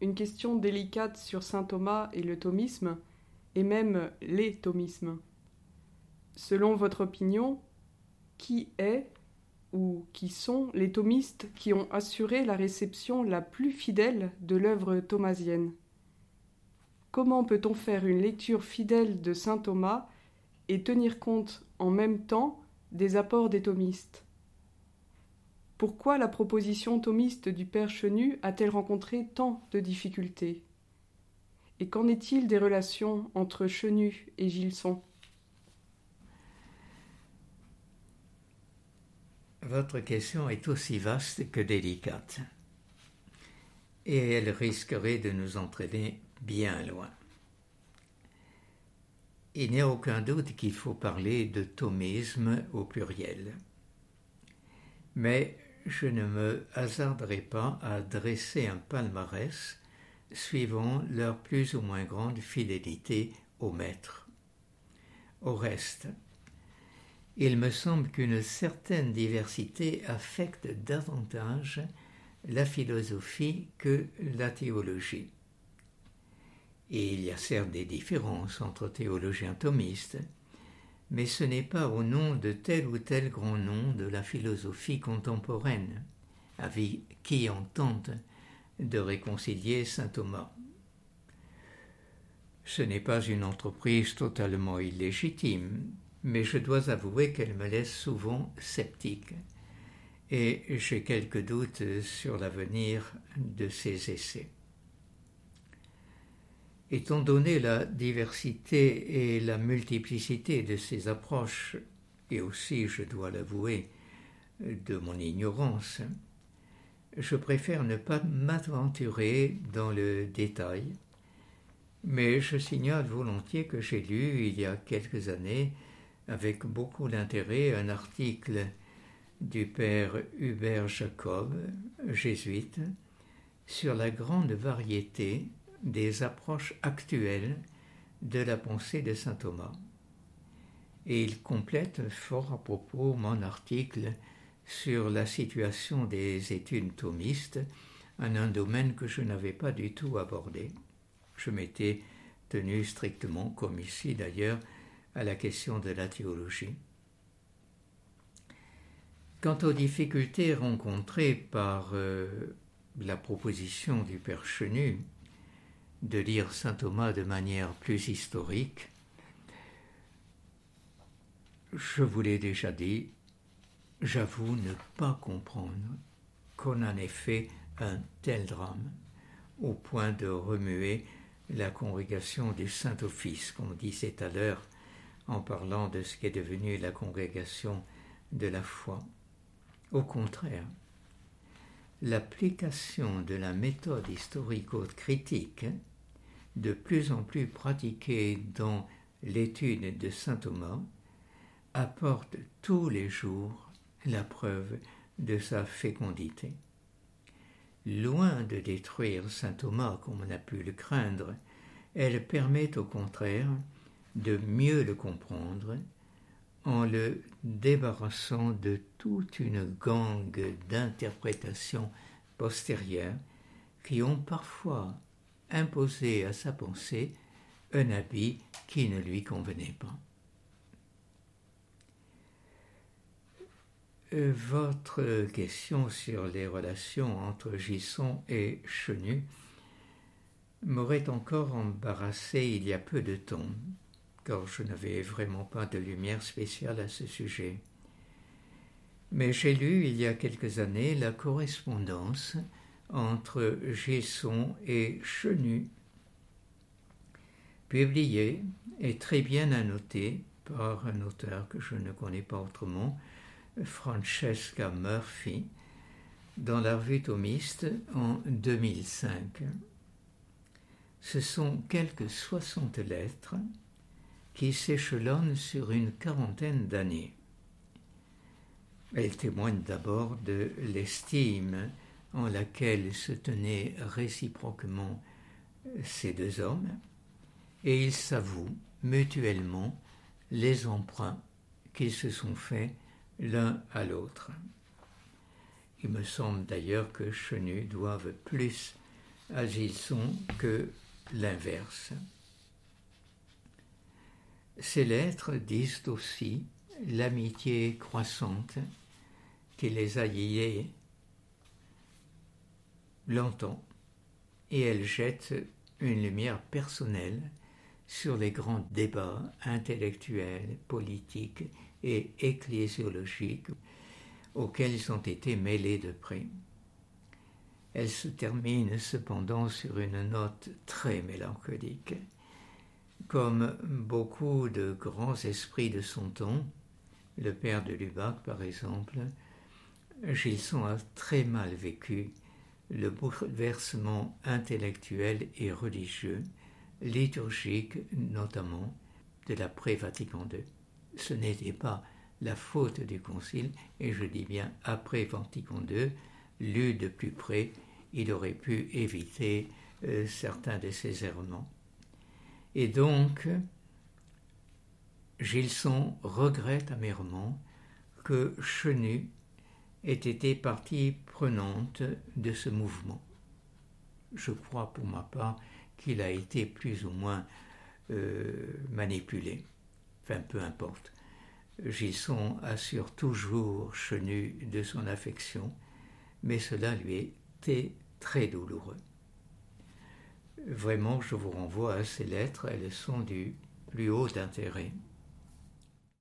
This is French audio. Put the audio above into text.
une question délicate sur saint Thomas et le thomisme, et même les thomismes. Selon votre opinion, qui est ou qui sont les thomistes qui ont assuré la réception la plus fidèle de l'œuvre thomasienne Comment peut-on faire une lecture fidèle de saint Thomas et tenir compte en même temps des apports des thomistes? Pourquoi la proposition thomiste du Père Chenu a-t-elle rencontré tant de difficultés? Et qu'en est-il des relations entre Chenu et Gilson? Votre question est aussi vaste que délicate, et elle risquerait de nous entraîner bien loin. Il n'y a aucun doute qu'il faut parler de thomisme au pluriel. Mais je ne me hasarderai pas à dresser un palmarès suivant leur plus ou moins grande fidélité au maître. Au reste, il me semble qu'une certaine diversité affecte davantage la philosophie que la théologie. Il y a certes des différences entre théologiens thomistes, mais ce n'est pas au nom de tel ou tel grand nom de la philosophie contemporaine, avec qui on tente de réconcilier saint Thomas. Ce n'est pas une entreprise totalement illégitime, mais je dois avouer qu'elle me laisse souvent sceptique, et j'ai quelques doutes sur l'avenir de ces essais. Étant donné la diversité et la multiplicité de ces approches, et aussi, je dois l'avouer, de mon ignorance, je préfère ne pas m'aventurer dans le détail, mais je signale volontiers que j'ai lu il y a quelques années avec beaucoup d'intérêt un article du père Hubert Jacob, jésuite, sur la grande variété des approches actuelles de la pensée de saint Thomas. Et il complète fort à propos mon article sur la situation des études thomistes en un domaine que je n'avais pas du tout abordé. Je m'étais tenu strictement, comme ici d'ailleurs, à la question de la théologie. Quant aux difficultés rencontrées par euh, la proposition du Père Chenu de lire saint Thomas de manière plus historique, je vous l'ai déjà dit, j'avoue ne pas comprendre qu'on en ait fait un tel drame au point de remuer la congrégation du Saint-Office, comme disait à l'heure en parlant de ce qui est devenu la congrégation de la foi. Au contraire, l'application de la méthode historico-critique de plus en plus pratiquée dans l'étude de saint Thomas, apporte tous les jours la preuve de sa fécondité. Loin de détruire saint Thomas comme on a pu le craindre, elle permet au contraire de mieux le comprendre en le débarrassant de toute une gangue d'interprétations postérieures qui ont parfois imposer à sa pensée un habit qui ne lui convenait pas. Euh, votre question sur les relations entre Gisson et Chenu m'aurait encore embarrassé il y a peu de temps, car je n'avais vraiment pas de lumière spéciale à ce sujet. Mais j'ai lu il y a quelques années la correspondance entre Gesson et Chenu, publié et très bien annoté par un auteur que je ne connais pas autrement, Francesca Murphy, dans la revue thomiste en 2005. Ce sont quelques soixante lettres qui s'échelonnent sur une quarantaine d'années. Elles témoignent d'abord de l'estime en laquelle se tenaient réciproquement ces deux hommes, et ils s'avouent mutuellement les emprunts qu'ils se sont faits l'un à l'autre. Il me semble d'ailleurs que Chenu doive plus à Gilson que l'inverse. Ces lettres disent aussi l'amitié croissante qui les a liés longtemps, et elles jettent une lumière personnelle sur les grands débats intellectuels, politiques et ecclésiologiques auxquels ils ont été mêlés de près. Elle se termine cependant sur une note très mélancolique. Comme beaucoup de grands esprits de son temps, le père de Lubac par exemple, Gilson a très mal vécu le bouleversement intellectuel et religieux, liturgique notamment, de l'après-Vatican II. Ce n'était pas la faute du Concile, et je dis bien après Vatican II, lu de plus près, il aurait pu éviter euh, certains de ces errements. Et donc, Gilson regrette amèrement que Chenu ait été partie de ce mouvement. Je crois pour ma part qu'il a été plus ou moins euh, manipulé. Enfin, peu importe. Gilson assure toujours Chenu de son affection, mais cela lui était très douloureux. Vraiment, je vous renvoie à ces lettres, elles sont du plus haut intérêt.